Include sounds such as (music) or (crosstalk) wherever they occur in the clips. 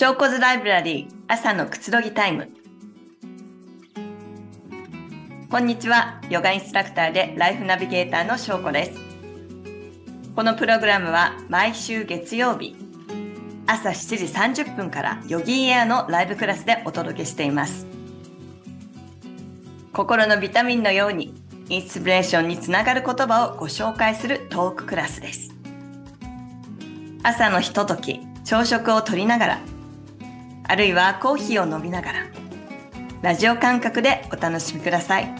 証拠図ライブラリー朝のくつろぎタイム。こんにちはヨガインストラクターでライフナビゲーターの翔子です。このプログラムは毎週月曜日朝7時30分からヨギーエアのライブクラスでお届けしています。心のビタミンのようにインスピレーションにつながる言葉をご紹介するトーククラスです。朝のひととき朝食をとりながらあるいはコーヒーを飲みながらラジオ感覚でお楽しみください。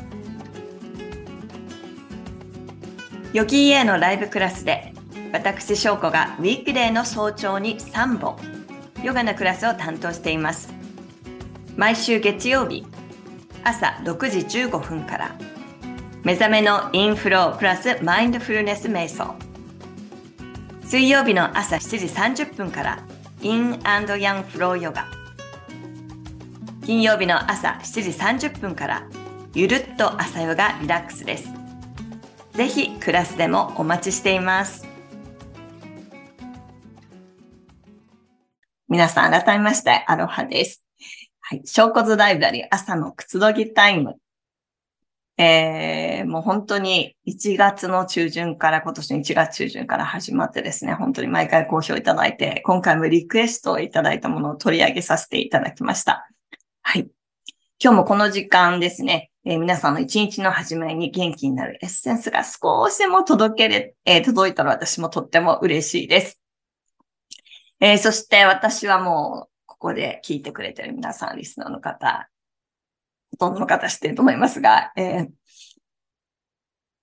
ヨギーエのライブクラスで私翔子がウィークデーの早朝に3本ヨガのクラスを担当しています。毎週月曜日朝6時15分から目覚めのインフロープラスマインドフルネス瞑想。水曜日の朝7時30分からインヤンフローヨガ。金曜日の朝7時30分からゆるっと朝ヨガリラックスですぜひクラスでもお待ちしています皆さん改めましてアロハですはい。証拠図ライブラリー朝のくつろぎタイムえー、もう本当に1月の中旬から今年の1月中旬から始まってですね、本当に毎回好評いただいて、今回もリクエストをいただいたものを取り上げさせていただきました。はい。今日もこの時間ですね、えー、皆さんの一日の始めに元気になるエッセンスが少しでも届けれ、えー、届いたら私もとっても嬉しいです。えー、そして私はもう、ここで聞いてくれてる皆さん、リスナーの方、ほとんどの方知ってると思いますが、えー、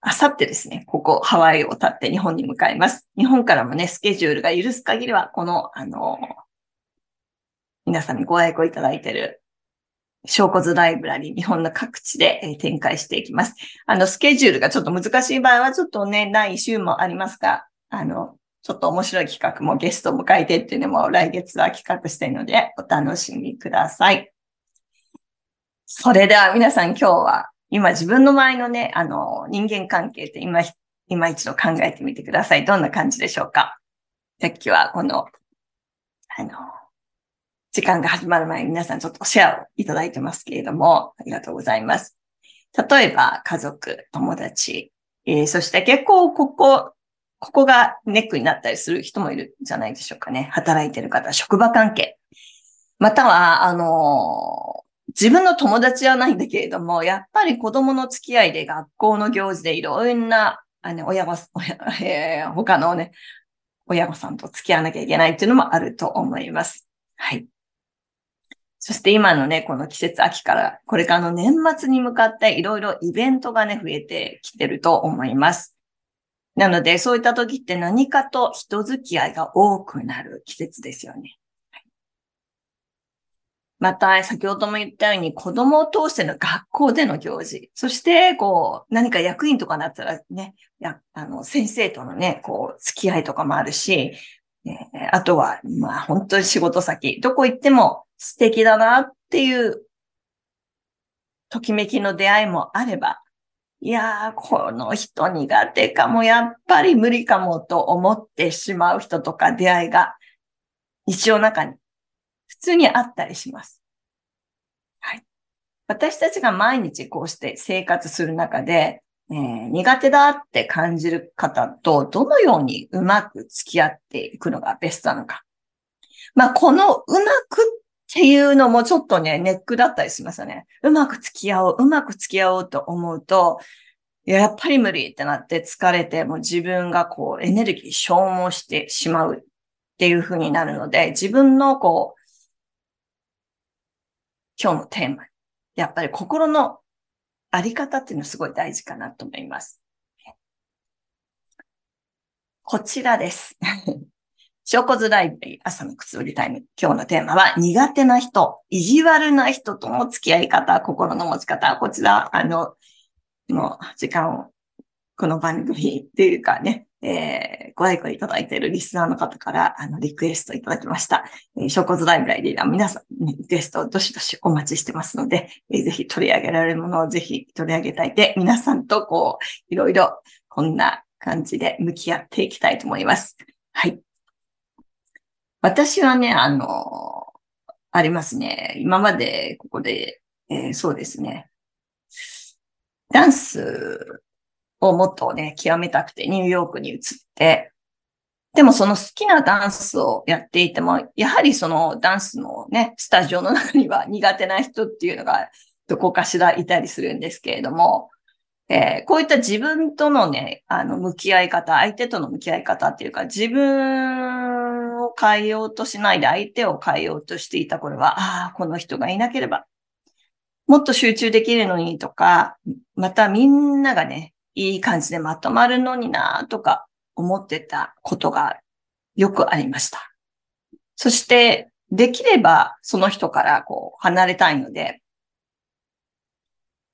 あさってですね、ここハワイを立って日本に向かいます。日本からもね、スケジュールが許す限りは、この、あの、皆さんにご愛顧いただいている証拠図ライブラリー、日本の各地で展開していきます。あの、スケジュールがちょっと難しい場合は、ちょっとね、ない週もありますが、あの、ちょっと面白い企画もゲストを迎えてっていうのも来月は企画してるので、お楽しみください。それでは皆さん今日は、今自分の周りのね、あの、人間関係って今、今一度考えてみてください。どんな感じでしょうか？さっきはこの、あの、時間が始まる前に皆さんちょっとシェアをいただいてますけれども、ありがとうございます。例えば、家族、友達、えー、そして結構ここ、ここがネックになったりする人もいるんじゃないでしょうかね。働いてる方、職場関係。または、あの自分の友達はないんだけれども、やっぱり子供の付き合いで学校の行事でいろんな、あの、親御さん、(laughs) えー、他のね、親御さんと付き合わなきゃいけないっていうのもあると思います。はい。そして今のね、この季節秋から、これからの年末に向かっていろいろイベントがね、増えてきてると思います。なので、そういった時って何かと人付き合いが多くなる季節ですよね。また、先ほども言ったように、子供を通しての学校での行事、そして、こう、何か役員とかになったらね、や、あの、先生とのね、こう、付き合いとかもあるし、えー、あとは、まあ、本当に仕事先、どこ行っても素敵だなっていう、ときめきの出会いもあれば、いやー、この人苦手かも、やっぱり無理かもと思ってしまう人とか出会いが、日常中に普通にあったりします。はい。私たちが毎日こうして生活する中で、えー、苦手だって感じる方とどのようにうまく付き合っていくのがベストなのか。まあ、このうまくっていうのもちょっとね、ネックだったりしますよね。うまく付き合おう、うまく付き合おうと思うと、やっぱり無理ってなって疲れて、もう自分がこうエネルギー消耗してしまうっていう風になるので、自分のこう今日のテーマ。やっぱり心のあり方っていうのはすごい大事かなと思います。こちらです。証拠図ライブリー朝のくつろぎタイム。今日のテーマは苦手な人、意地悪な人との付き合い方、心の持ち方。こちら、あの、の時間を、この番組っていうかね、えー、ご愛顧いただいているリスナーの方から、あの、リクエストいただきました。えー、証拠図ライブラリーでは皆さん、リクエストをどしどしお待ちしてますので、えー、ぜひ取り上げられるものをぜひ取り上げたいで、皆さんとこう、いろいろこんな感じで向き合っていきたいと思います。はい。私はね、あの、ありますね。今までここで、えー、そうですね。ダンスをもっとね、極めたくてニューヨークに移って、でもその好きなダンスをやっていても、やはりそのダンスのね、スタジオの中には苦手な人っていうのがどこかしらいたりするんですけれども、えー、こういった自分とのね、あの、向き合い方、相手との向き合い方っていうか、自分変えようとしないで相手を変えようとしていた頃は、ああ、この人がいなければ、もっと集中できるのにとか、またみんながね、いい感じでまとまるのになとか思ってたことがよくありました。そして、できればその人からこう離れたいので、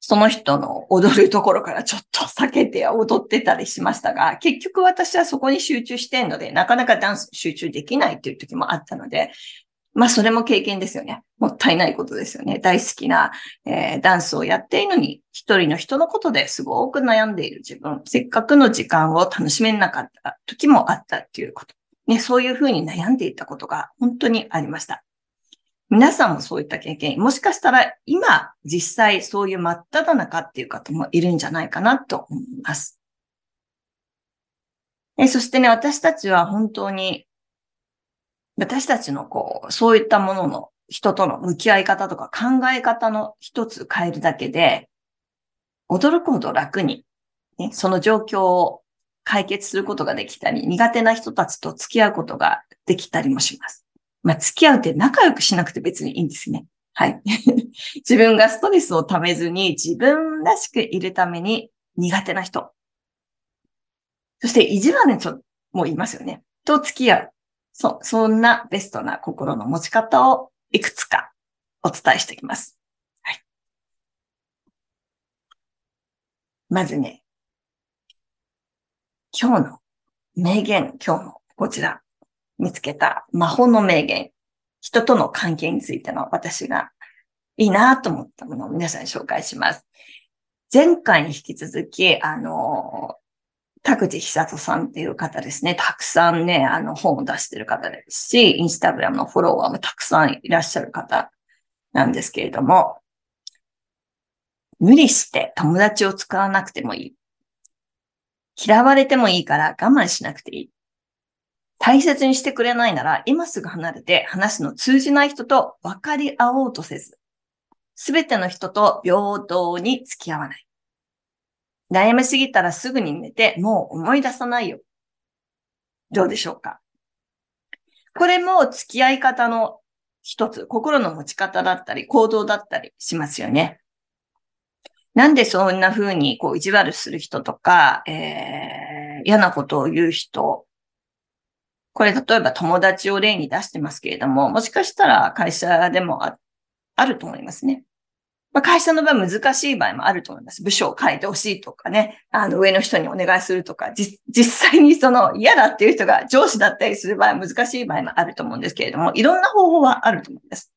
その人の踊るところからちょっと避けて踊ってたりしましたが、結局私はそこに集中してんので、なかなかダンス集中できないっていう時もあったので、まあそれも経験ですよね。もったいないことですよね。大好きな、えー、ダンスをやっているのに、一人の人のことですごく悩んでいる自分、せっかくの時間を楽しめなかった時もあったっていうこと。ね、そういうふうに悩んでいたことが本当にありました。皆さんもそういった経験、もしかしたら今実際そういう真っ只中っていう方もいるんじゃないかなと思います。えそしてね、私たちは本当に、私たちのこう、そういったものの人との向き合い方とか考え方の一つ変えるだけで、驚くほど楽に、ね、その状況を解決することができたり、苦手な人たちと付き合うことができたりもします。まあ、付き合うって仲良くしなくて別にいいんですね。はい。(laughs) 自分がストレスを溜めずに自分らしくいるために苦手な人。そして意地悪な人もいますよね。と付き合う。そ、そんなベストな心の持ち方をいくつかお伝えしていきます。はい。まずね、今日の名言、今日のこちら。見つけた魔法の名言、人との関係についての私がいいなと思ったものを皆さんに紹介します。前回に引き続き、あの、田口久人さんっていう方ですね。たくさんね、あの本を出してる方ですし、インスタグラムのフォロワーもたくさんいらっしゃる方なんですけれども、無理して友達を使わなくてもいい。嫌われてもいいから我慢しなくていい。大切にしてくれないなら、今すぐ離れて話すの通じない人と分かり合おうとせず、すべての人と平等に付き合わない。悩みすぎたらすぐに寝て、もう思い出さないよ。どうでしょうか？これも付き合い方の一つ、心の持ち方だったり、行動だったりしますよね。なんでそんな風にこう意地悪する人とか、えー、嫌なことを言う人これ例えば友達を例に出してますけれども、もしかしたら会社でもああると思いますね。まあ、会社の場合難しい場合もあると思います。部署を変えてほしいとかね、あの上の人にお願いするとか、実際にその嫌だっていう人が上司だったりする場合難しい場合もあると思うんですけれども、いろんな方法はあると思います。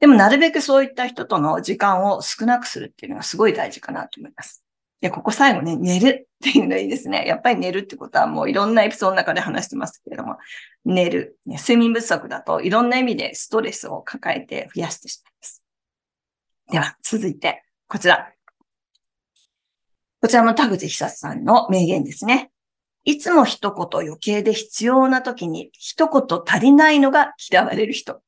でもなるべくそういった人との時間を少なくするっていうのがすごい大事かなと思います。で、ここ最後ね、寝るっていうのがいいですね。やっぱり寝るってことはもういろんなエピソードの中で話してますけれども、寝る、ね、睡眠不足だといろんな意味でストレスを抱えて増やしてしまいます。では、続いて、こちら。こちらも田口久さんの名言ですね。いつも一言余計で必要な時に一言足りないのが嫌われる人。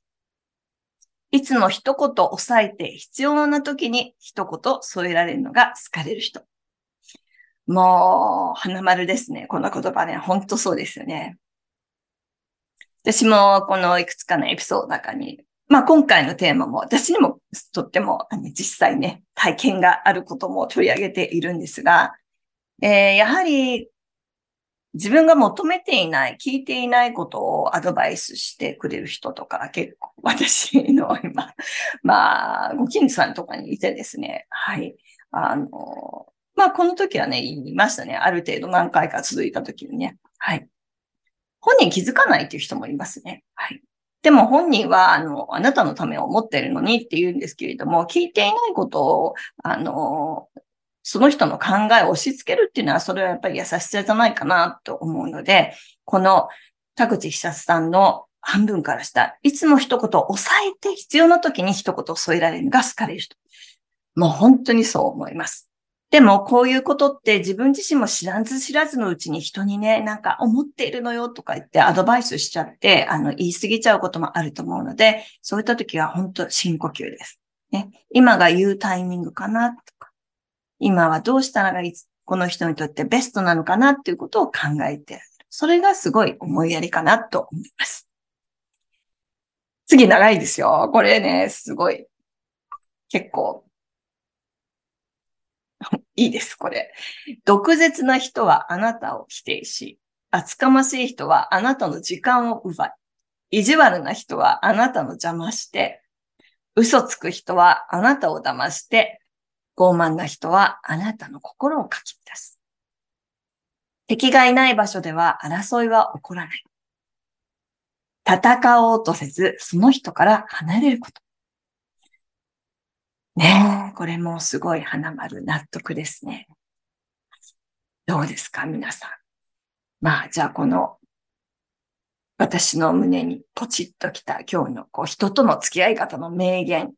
いつも一言抑えて必要な時に一言添えられるのが好かれる人。もう、花丸ですね。この言葉ね。ほんとそうですよね。私もこのいくつかのエピソードの中に、まあ今回のテーマも私にもとっても実際ね、体験があることも取り上げているんですが、えー、やはり自分が求めていない、聞いていないことをアドバイスしてくれる人とか結構私の今、まあご近所さんとかにいてですね、はい。あの、まあ、この時はね、言いましたね。ある程度何回か続いた時にね。はい。本人気づかないっていう人もいますね。はい。でも本人は、あの、あなたのためを思ってるのにって言うんですけれども、聞いていないことを、あの、その人の考えを押し付けるっていうのは、それはやっぱり優しさじゃないかなと思うので、この田口久さんの半分から下、いつも一言を抑えて必要な時に一言添えられるのが好かれる人。もう本当にそう思います。でも、こういうことって自分自身も知らず知らずのうちに人にね、なんか思っているのよとか言ってアドバイスしちゃって、あの、言い過ぎちゃうこともあると思うので、そういった時は本当深呼吸です。ね。今が言うタイミングかなとか、今はどうしたらがこの人にとってベストなのかなっていうことを考えてそれがすごい思いやりかなと思います。次長いですよ。これね、すごい。結構 (laughs) いいです、これ。毒舌な人はあなたを否定し、厚かましい人はあなたの時間を奪い、意地悪な人はあなたの邪魔して、嘘つく人はあなたを騙して、傲慢な人はあなたの心をかき乱す。敵がいない場所では争いは起こらない。戦おうとせず、その人から離れること。ねえ、これもすごい花丸納得ですね。どうですか、皆さん。まあ、じゃあこの、私の胸にポチッときた今日のこう人との付き合い方の名言。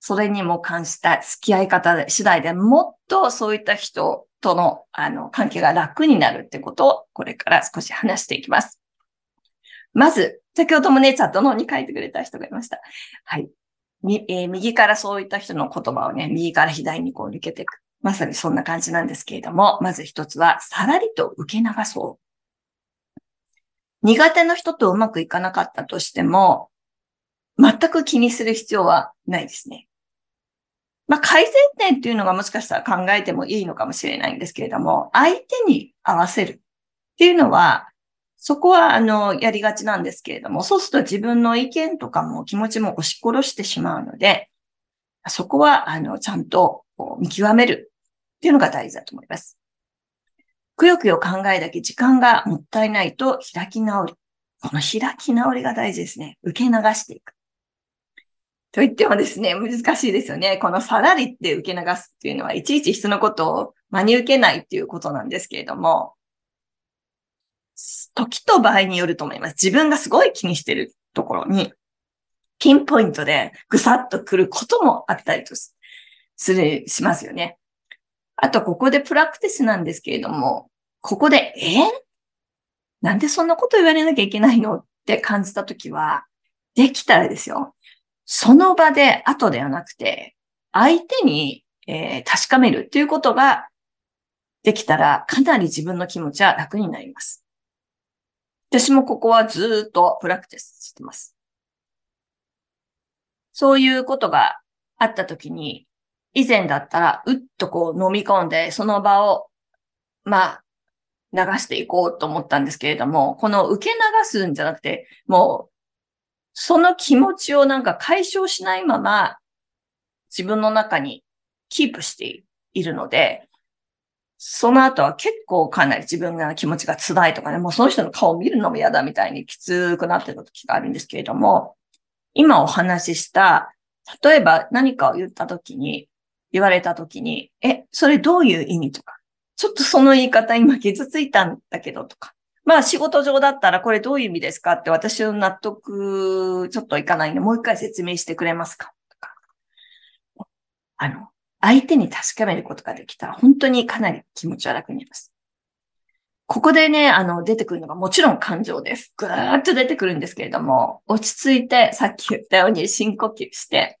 それにも関した付き合い方次第でもっとそういった人とのあの関係が楽になるってことをこれから少し話していきます。まず、先ほどもね、チャットのに書いてくれた人がいました。はい。えー、右からそういった人の言葉をね、右から左にこう抜けていく。まさにそんな感じなんですけれども、まず一つは、さらりと受け流そう。苦手な人とうまくいかなかったとしても、全く気にする必要はないですね。まあ、改善点っていうのがもしかしたら考えてもいいのかもしれないんですけれども、相手に合わせるっていうのは、そこは、あの、やりがちなんですけれども、そうすると自分の意見とかも気持ちも押し殺してしまうので、そこは、あの、ちゃんと見極めるっていうのが大事だと思います。くよくよ考えだけ時間がもったいないと開き直り。この開き直りが大事ですね。受け流していく。と言ってもですね、難しいですよね。このさらりって受け流すっていうのは、いちいち人のことを真に受けないっていうことなんですけれども、時と場合によると思います。自分がすごい気にしてるところに、ピンポイントでぐさっと来ることもあったりとする、しますよね。あと、ここでプラクティスなんですけれども、ここで、え？なんでそんなこと言われなきゃいけないの？って感じたときは、できたらですよ。その場で後ではなくて、相手に、えー、確かめるっていうことができたら、かなり自分の気持ちは楽になります。私もここはずっとプラクティスしてます。そういうことがあったときに、以前だったら、うっとこう飲み込んで、その場を、まあ、流していこうと思ったんですけれども、この受け流すんじゃなくて、もう、その気持ちをなんか解消しないまま、自分の中にキープしているので、その後は結構かなり自分が気持ちが辛いとかね、もうその人の顔を見るのも嫌だみたいにきつくなってた時があるんですけれども、今お話しした、例えば何かを言った時に、言われた時に、え、それどういう意味とか、ちょっとその言い方今傷ついたんだけどとか、まあ仕事上だったらこれどういう意味ですか？って私の納得ちょっといかないんで、もう一回説明してくれますか？とか。あの、相手に確かめることができたら、本当にかなり気持ちは楽になります。ここでね、あの、出てくるのがもちろん感情です。ぐーっと出てくるんですけれども、落ち着いて、さっき言ったように深呼吸して、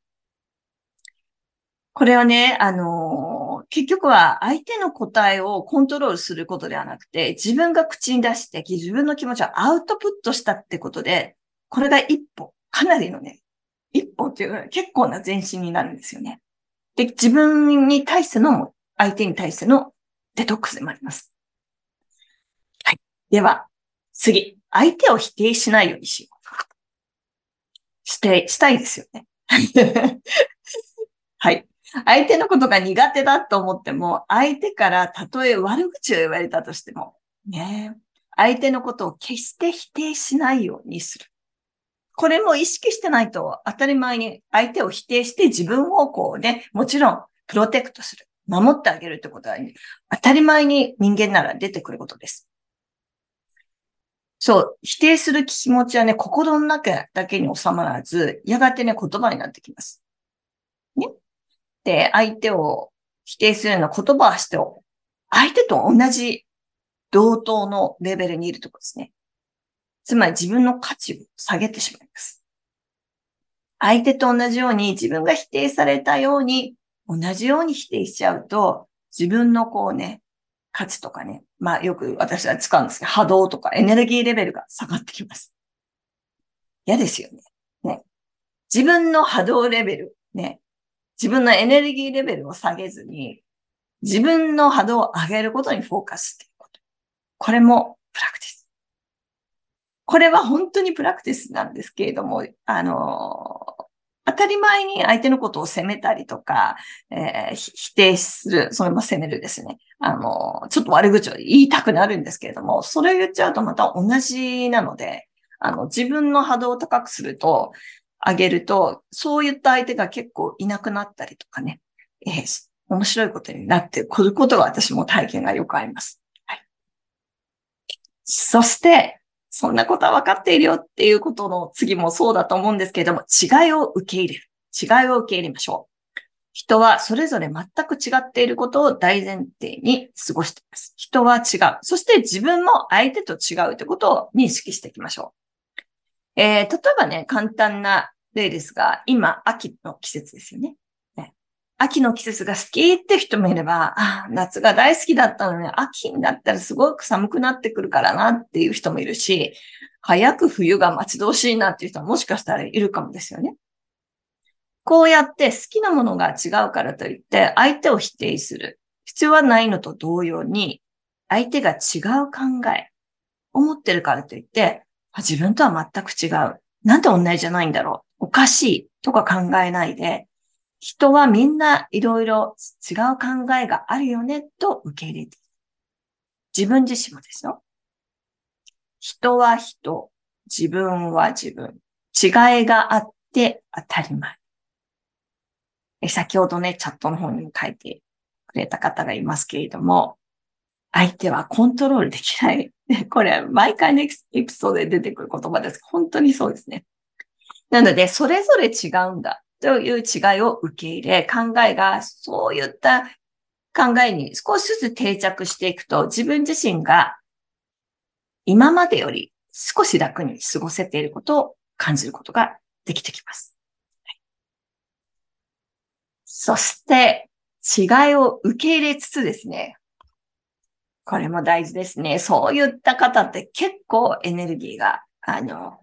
これはね、あのー、結局は相手の答えをコントロールすることではなくて、自分が口に出して、自分の気持ちをアウトプットしたってことで、これが一歩、かなりのね、一歩っていう結構な前進になるんですよね。で、自分に対しての、相手に対してのデトックスでもあります。はい。では、次。相手を否定しないようにしよう。して、したいですよね。(laughs) はい。相手のことが苦手だと思っても、相手からたとえ悪口を言われたとしても、ね、相手のことを決して否定しないようにする。これも意識してないと当たり前に相手を否定して自分をこうね、もちろんプロテクトする。守ってあげるってことは、当たり前に人間なら出てくることです。そう、否定する気持ちはね、心の中だけに収まらず、やがてね、言葉になってきます。ね？で、相手を否定するような言葉をして、相手と同じ同等のレベルにいるところですね。つまり自分の価値を下げてしまいます。相手と同じように自分が否定されたように同じように否定しちゃうと自分のこうね、価値とかね、まあよく私は使うんですけど波動とかエネルギーレベルが下がってきます。嫌ですよね。ね。自分の波動レベル、ね。自分のエネルギーレベルを下げずに自分の波動を上げることにフォーカスしていくこと。これもプラクティス。これは本当にプラクティスなんですけれども、あの、当たり前に相手のことを責めたりとか、えー、否定する、それも責めるですね。あの、ちょっと悪口を言いたくなるんですけれども、それを言っちゃうとまた同じなので、あの、自分の波動を高くすると、上げると、そういった相手が結構いなくなったりとかね、えー、面白いことになってくることが私も体験がよくあります。はい。そして、そんなことは分かっているよっていうことの次もそうだと思うんですけれども、違いを受け入れる。違いを受け入れましょう。人はそれぞれ全く違っていることを大前提に過ごしています。人は違う。そして自分も相手と違うということを認識していきましょう。えー、例えばね、簡単な例ですが、今、秋の季節ですよね。秋の季節が好きって人もいれば、あ夏が大好きだったのに、秋になったらすごく寒くなってくるからなっていう人もいるし、早く冬が待ち遠しいなっていう人ももしかしたらいるかもですよね。こうやって好きなものが違うからといって相手を否定する必要はないのと同様に、相手が違う考えを持ってるからといって、自分とは全く違う。なんで同じじゃないんだろう。おかしいとか考えないで、人はみんないろいろ違う考えがあるよねと受け入れている。自分自身もですよ。人は人、自分は自分。違いがあって当たり前。え先ほどね、チャットの方にも書いてくれた方がいますけれども、相手はコントロールできない。(laughs) これ、毎回のエピソードで出てくる言葉です。本当にそうですね。なので、それぞれ違うんだ。という違いを受け入れ、考えがそういった考えに少しずつ定着していくと、自分自身が今までより少し楽に過ごせていることを感じることができてきます。そして、違いを受け入れつつですね、これも大事ですね。そういった方って結構エネルギーが、あの、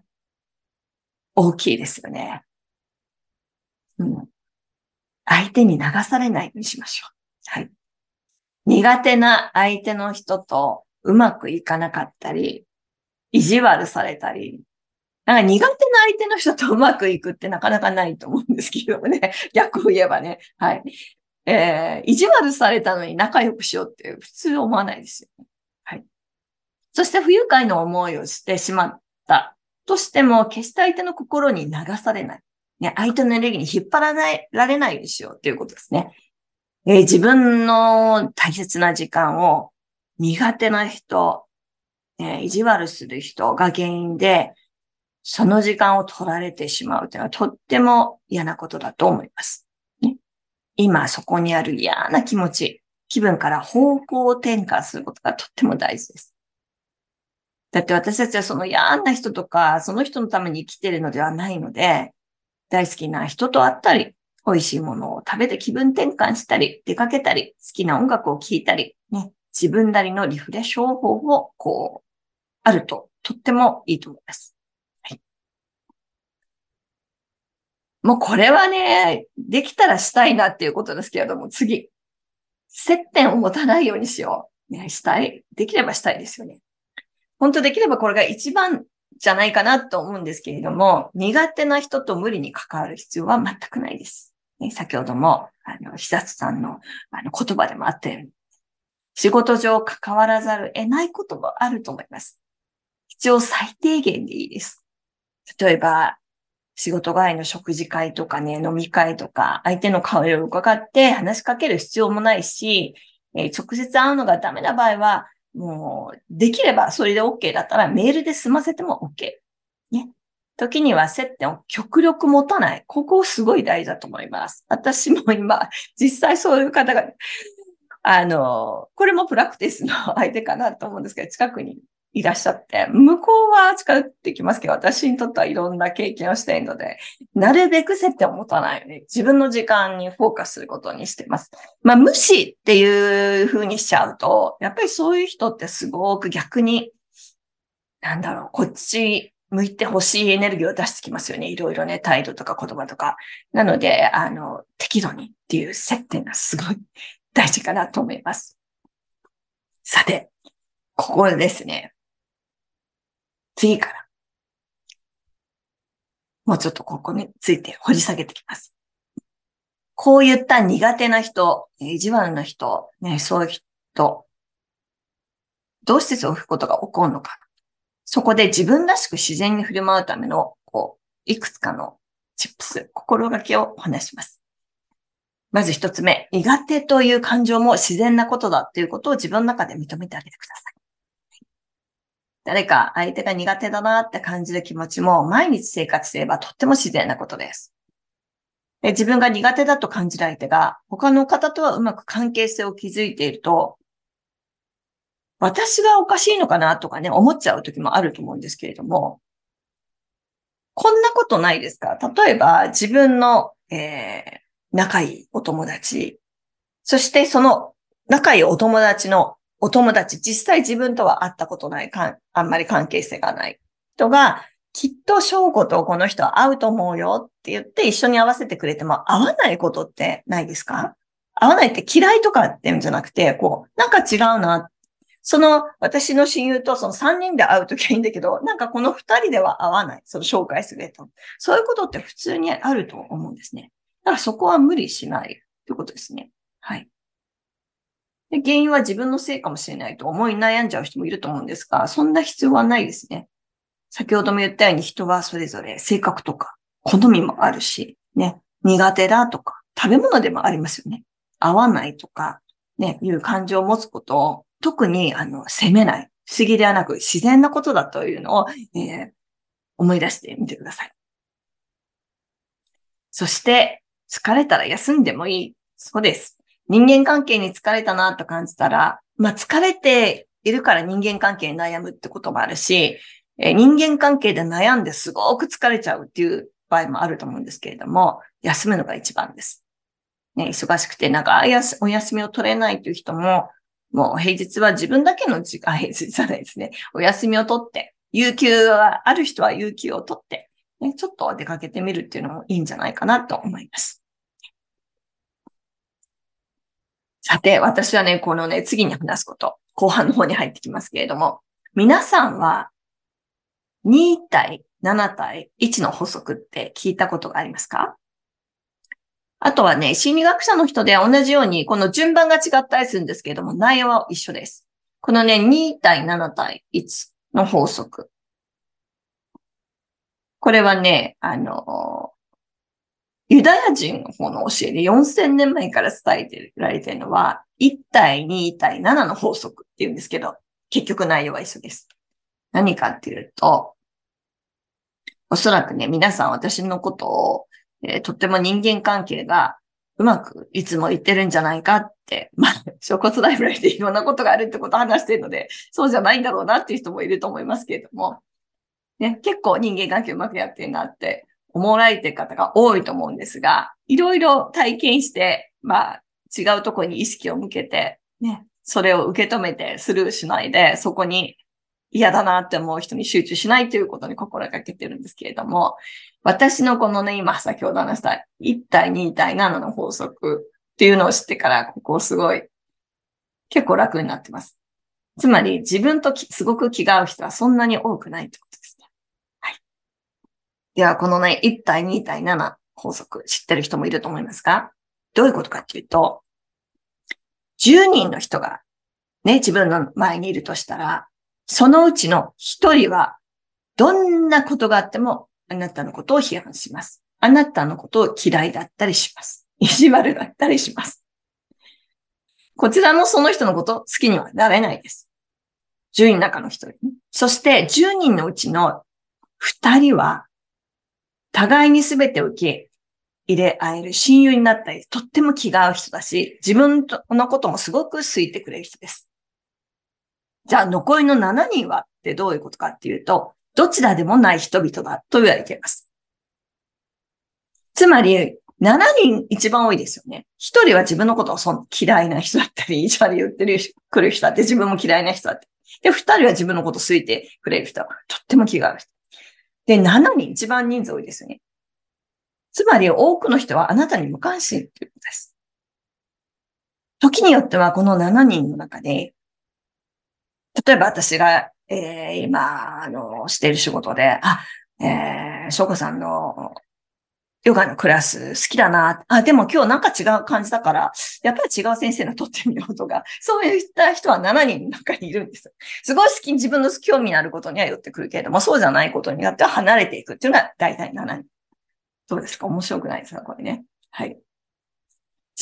大きいですよね。うん。相手に流されないようにしましょう。はい。苦手な相手の人とうまくいかなかったり、意地悪されたり、なんか苦手な相手の人とうまくいくってなかなかないと思うんですけどね。(laughs) 逆を言えばね。はい。えー、意地悪されたのに仲良くしようって普通思わないですよね。はい。そして不愉快な思いをしてしまったとしても、決して相手の心に流されない。ね、相手のエネルギーに引っ張らないられないようにしようっていうことですね。えー、自分の大切な時間を苦手な人、え、意地悪する人が原因で、その時間を取られてしまうというのはとっても嫌なことだと思います。ね、今そこにある嫌な気持ち、気分から方向転換することがとっても大事です。だって私たちはその嫌な人とか、その人のために生きているのではないので、大好きな人と会ったり、美味しいものを食べて気分転換したり、出かけたり、好きな音楽を聴いたり、ね、自分なりのリフレッシュ方法を、こう、あると、とってもいいと思います。はい。もうこれはね、できたらしたいなっていうことですけれども、次。接点を持たないようにしよう。ね、したい。できればしたいですよね。本当できればこれが一番じゃないかなと思うんですけれども、苦手な人と無理に関わる必要は全くないです。ね、先ほども、あの、久津さんのあの言葉でもあったように、仕事上関わらざる得ないこともあると思います。必要最低限でいいです。例えば、仕事外の食事会とかね、飲み会とか、相手の顔色を伺って話しかける必要もないし、えー、直接会うのがダメな場合は、もう、できればそれで OK だったらメールで済ませても OK。ね。時には接点を極力持たない。ここすごい大事だと思います。私も今、実際そういう方が、あの、これもプラクティスの相手かなと思うんですけど、近くにいらっしゃって、向こうは近寄ってきますけど、私にとってはいろんな経験をしているので、なるべく接点を持たないように、自分の時間にフォーカスすることにしてます。まあ、無視っていう風にしちゃうと、やっぱりそういう人ってすごく逆に、なんだろう、こっち向いてほしいエネルギーを出してきますよね。いろいろね、態度とか言葉とか。なので、あの、適度にっていう接点がすごい大事かなと思います。さて、ここですね。次から、もうちょっとここについて掘り下げてきます。こういった苦手な人、意地悪な人、ね、そういう人、どうしてそういうことが起こるのか。そこで自分らしく自然に振る舞うための、こう、いくつかのチップス、心がけをお話します。まず一つ目、苦手という感情も自然なことだということを自分の中で認めてあげてください。誰か相手が苦手だなって感じる気持ちも毎日生活すればとっても自然なことです。で自分が苦手だと感じる相手が他の方とはうまく関係性を築いていると、私がおかしいのかなとかね、思っちゃう時もあると思うんですけれども、こんなことないですか？例えば自分の、えー、仲いいお友達、そしてその仲いいお友達のお友達、実際自分とは会ったことないかんあんまり関係性がない人が、きっと翔子とこの人は会うと思うよって言って一緒に会わせてくれても会わないことってないですか？会わないって嫌いとかってんじゃなくて、こう、なんか違うな。その私の親友とその3人で会うときはいいんだけど、なんかこの2人では会わない。その紹介すると。そういうことって普通にあると思うんですね。だからそこは無理しないということですね。はい。で原因は自分のせいかもしれないと思い悩んじゃう人もいると思うんですが、そんな必要はないですね。先ほども言ったように人はそれぞれ性格とか好みもあるし、ね、苦手だとか、食べ物でもありますよね。合わないとか、ね、いう感情を持つことを特にあの責めない、不思議ではなく自然なことだというのを、えー、思い出してみてください。そして、疲れたら休んでもいい。そうです。人間関係に疲れたなと感じたら、まあ疲れているから人間関係に悩むってこともあるし、え人間関係で悩んですごく疲れちゃうっていう場合もあると思うんですけれども、休むのが一番です。ね、忙しくてなんかお休みを取れないという人も、もう平日は自分だけの時間、平日じゃないですね。お休みを取って、有給は、ある人は有給を取って、ね、ちょっと出かけてみるっていうのもいいんじゃないかなと思います。さて、私はね、このね、次に話すこと、後半の方に入ってきますけれども、皆さんは2対7対1の法則って聞いたことがありますか？あとはね、心理学者の人で同じように、この順番が違ったりするんですけれども、内容は一緒です。このね、2対7対1の法則。これはね、あの、ユダヤ人の方の教えで4000年前から伝えてられてるのは、1対2対7の法則っていうんですけど、結局内容は一緒です。何かっていうと、おそらくね、皆さん私のことを、えー、とっても人間関係がうまくいつも言ってるんじゃないかって、まあ、諸骨ライブラリでいろんなことがあるってことを話してるので、そうじゃないんだろうなっていう人もいると思いますけれども、ね、結構人間関係うまくやってるなって思われてる方が多いと思うんですが、いろいろ体験して、まあ、違うところに意識を向けて、ね、それを受け止めてスルーしないで、そこに嫌だなって思う人に集中しないということに心がけてるんですけれども、私のこのね、今先ほど話した1対2対7の法則っていうのを知ってから、ここすごい結構楽になってます。つまり自分とすごく気が合う人はそんなに多くないってことです。では、このね、1対2対7法則知ってる人もいると思いますが、どういうことかっていうと、10人の人がね、自分の前にいるとしたら、そのうちの1人は、どんなことがあっても、あなたのことを批判します。あなたのことを嫌いだったりします。意地悪だったりします。こちらもその人のこと好きにはなれないです。10人の中の1人、そして10人のうちの2人は、互いに全てを受け入れ合える親友になったり、とっても気が合う人だし、自分のこともすごく好いてくれる人です。じゃあ残りの7人はってどういうことかっていうと、どちらでもない人々だと言われています。つまり、7人一番多いですよね。1人は自分のことをその嫌いな人だったり、意地悪言ってる、来る人だって自分も嫌いな人だって。で、2人は自分のこと好いてくれる人。とっても気が合う人。で、7人一番人数多いですね。つまり多くの人はあなたに無関心ということです。時によってはこの7人の中で、例えば私が、えー、今、あの、している仕事で、あ、えー、翔子さんのヨガのクラス好きだな。あ、でも今日なんか違う感じだから、やっぱり違う先生の撮ってみようとか、(laughs) そういった人は7人の中にいるんです。すごい好き、自分の興味のあることには寄ってくるけれども、そうじゃないことによっては離れていくっていうのが大体7人。どうですか？面白くないですか？これね。はい。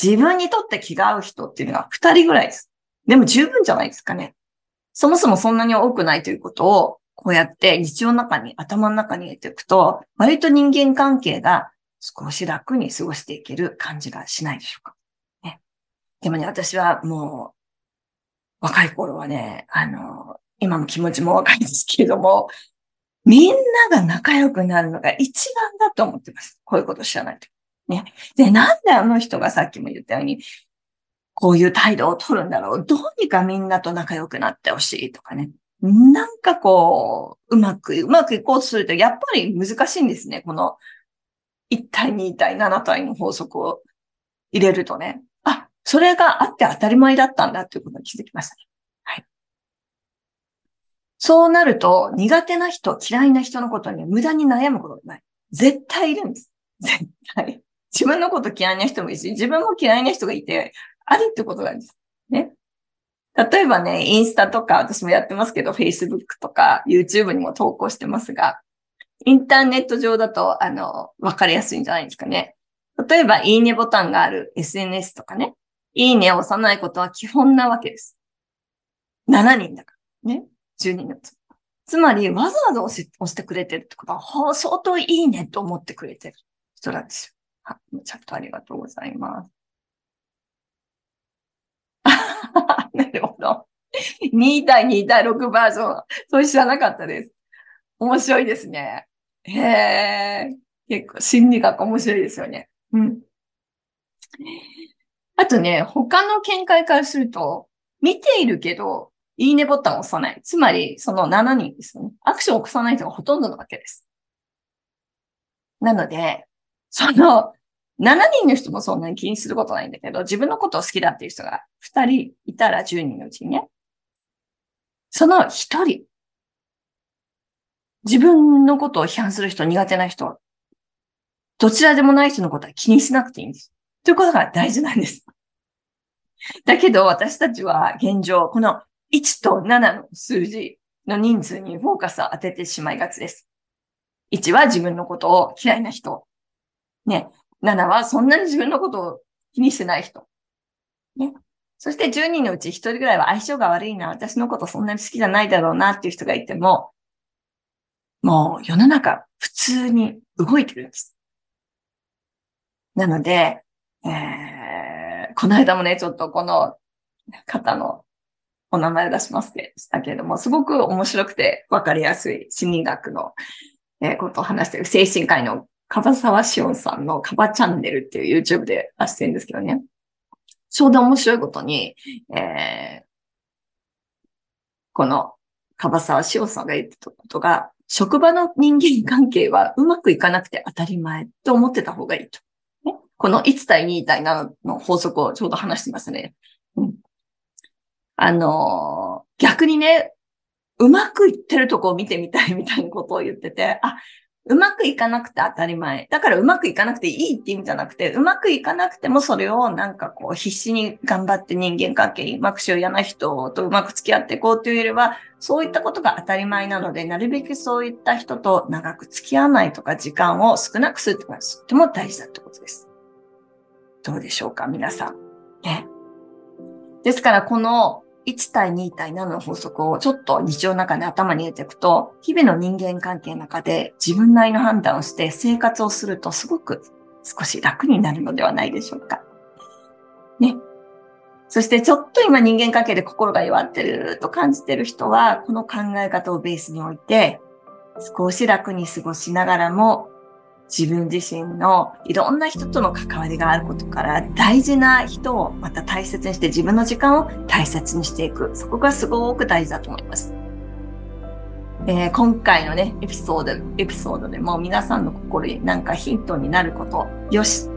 自分にとって気が合う人っていうのが2人ぐらいです。でも十分じゃないですかね。そもそもそんなに多くないということを、こうやって日常の中に、頭の中に入れていくと、割と人間関係が少し楽に過ごしていける感じがしないでしょうか。ね。でもね、私はもう、若い頃はね、あの、今も気持ちも若いんですけれども、みんなが仲良くなるのが一番だと思ってます。こういうこと知らないと。ね。で、なんであの人がさっきも言ったように、こういう態度を取るんだろう。どうにかみんなと仲良くなってほしいとかね。なんかこう、うまく、うまくいこうとすると、やっぱり難しいんですね。この1対2対7対の法則を入れるとね、あ、それがあって当たり前だったんだっていうことに気づきましたね。はい。そうなると、苦手な人、嫌いな人のことに無駄に悩むことがない。絶対いるんです。絶対。自分のこと嫌いな人もいるし、自分も嫌いな人がいて、あるってことなんです。ね。例えばね、インスタとか私もやってますけど、Facebook とか YouTube にも投稿してますが、インターネット上だと、あの、わかりやすいんじゃないですかね。例えば、いいねボタンがある SNS とかね。いいねを押さないことは基本なわけです。7人だから。ね。10人のつ。つまり、わざわざ押し押してくれてるってことは、相当いいねと思ってくれてる人なんですよ。はい。チャットありがとうございます。(laughs) なるほど。2対2対6バージョン。それ知らなかったです。面白いですね。へえ、結構心理学面白いですよね。うん。あとね、他の見解からすると、見ているけど、いいねボタンを押さない。つまり、その7人ですね。アクションを起こさない人がほとんどなわけです。なので、その、7人の人もそんなに気にすることないんだけど、自分のことを好きだっていう人が2人いたら10人のうちにね、その1人、自分のことを批判する人、苦手な人、どちらでもない人のことは気にしなくていいんです。ということが大事なんです。だけど私たちは現状、この1と7の数字の人数にフォーカスを当ててしまいがちです。1は自分のことを嫌いな人。ね。7はそんなに自分のことを気にしてない人。ね。そして10人のうち1人ぐらいは相性が悪いな、私のことそんなに好きじゃないだろうなっていう人がいても、もう世の中普通に動いてるんです。なので、えー、この間もね、ちょっとこの方のお名前出しますでしたけれども、すごく面白くて分かりやすい心理学の、えことを話している精神科医の樺沢志音さんのカバチャンネルっていう YouTube で出してるんですけどね。ちょうど面白いことに、えー、この樺沢志さんが言ってたことが、職場の人間関係はうまくいかなくて当たり前と思ってた方がいいと。ね、この1対2対7の法則をちょうど話してますね。うん、あのー、逆にね、うまくいってるとこを見てみたいみたいなことを言ってて、あ、うまくいかなくて当たり前。だからうまくいかなくていいって意味じゃなくて、うまくいかなくてもそれをなんかこう必死に頑張って人間関係うまくしよう嫌な人とうまく付き合っていこうというよりは、そういったことが当たり前なので、なるべくそういった人と長く付き合わないとか時間を少なくするってことがとても大事だってことです。どうでしょうか皆さん。ね。ですからこの1対2対7の法則をちょっと日常の中で頭に入れていくと、日々の人間関係の中で自分なりの判断をして生活をするとすごく少し楽になるのではないでしょうか。ね。そしてちょっと今人間関係で心が弱ってると感じてる人は、この考え方をベースに置いて、少し楽に過ごしながらも自分自身のいろんな人との関わりがあることから大事な人をまた大切にして自分の時間を大切にしていく。そこがすごく大事だと思います。えー、今回のね、エピソード、エピソードでも皆さんの心になんかヒントになること、よし、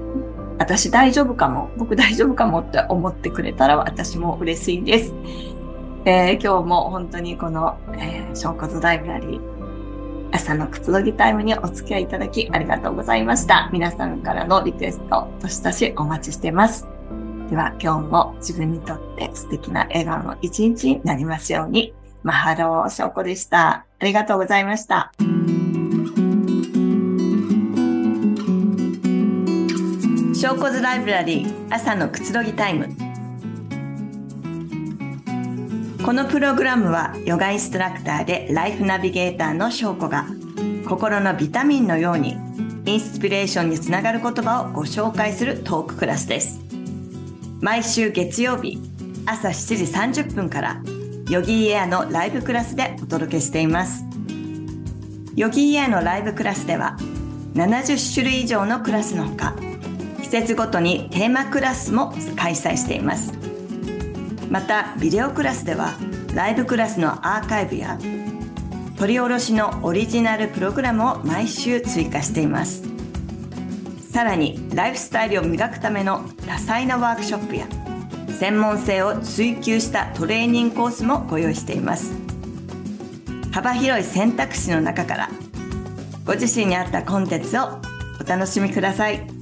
私大丈夫かも、僕大丈夫かもって思ってくれたら私も嬉しいです。えー、今日も本当にこの、えー、ショーコズライブラリー、朝のくつろぎタイムにお付き合いいただきありがとうございました。皆さんからのリクエスト、どしどしお待ちしてます。では今日も自分にとって素敵な笑顔の一日になりますように。マハローショコでした。ありがとうございました。ショーコズライブラリー朝のくつろぎタイム。このプログラムはヨガインストラクターでライフナビゲーターの翔子が心のビタミンのようにインスピレーションにつながる言葉をご紹介するトーククラスです。毎週月曜日朝7時30分からヨギーエアのライブクラスでお届けしています。ヨギーエアのライブクラスでは70種類以上のクラスのほか季節ごとにテーマクラスも開催しています。またビデオクラスではライブクラスのアーカイブや取り下ろしのオリジナルプログラムを毎週追加していますさらにライフスタイルを磨くための多彩なワークショップや専門性を追求したトレーニングコースもご用意しています幅広い選択肢の中からご自身に合ったコンテンツをお楽しみください。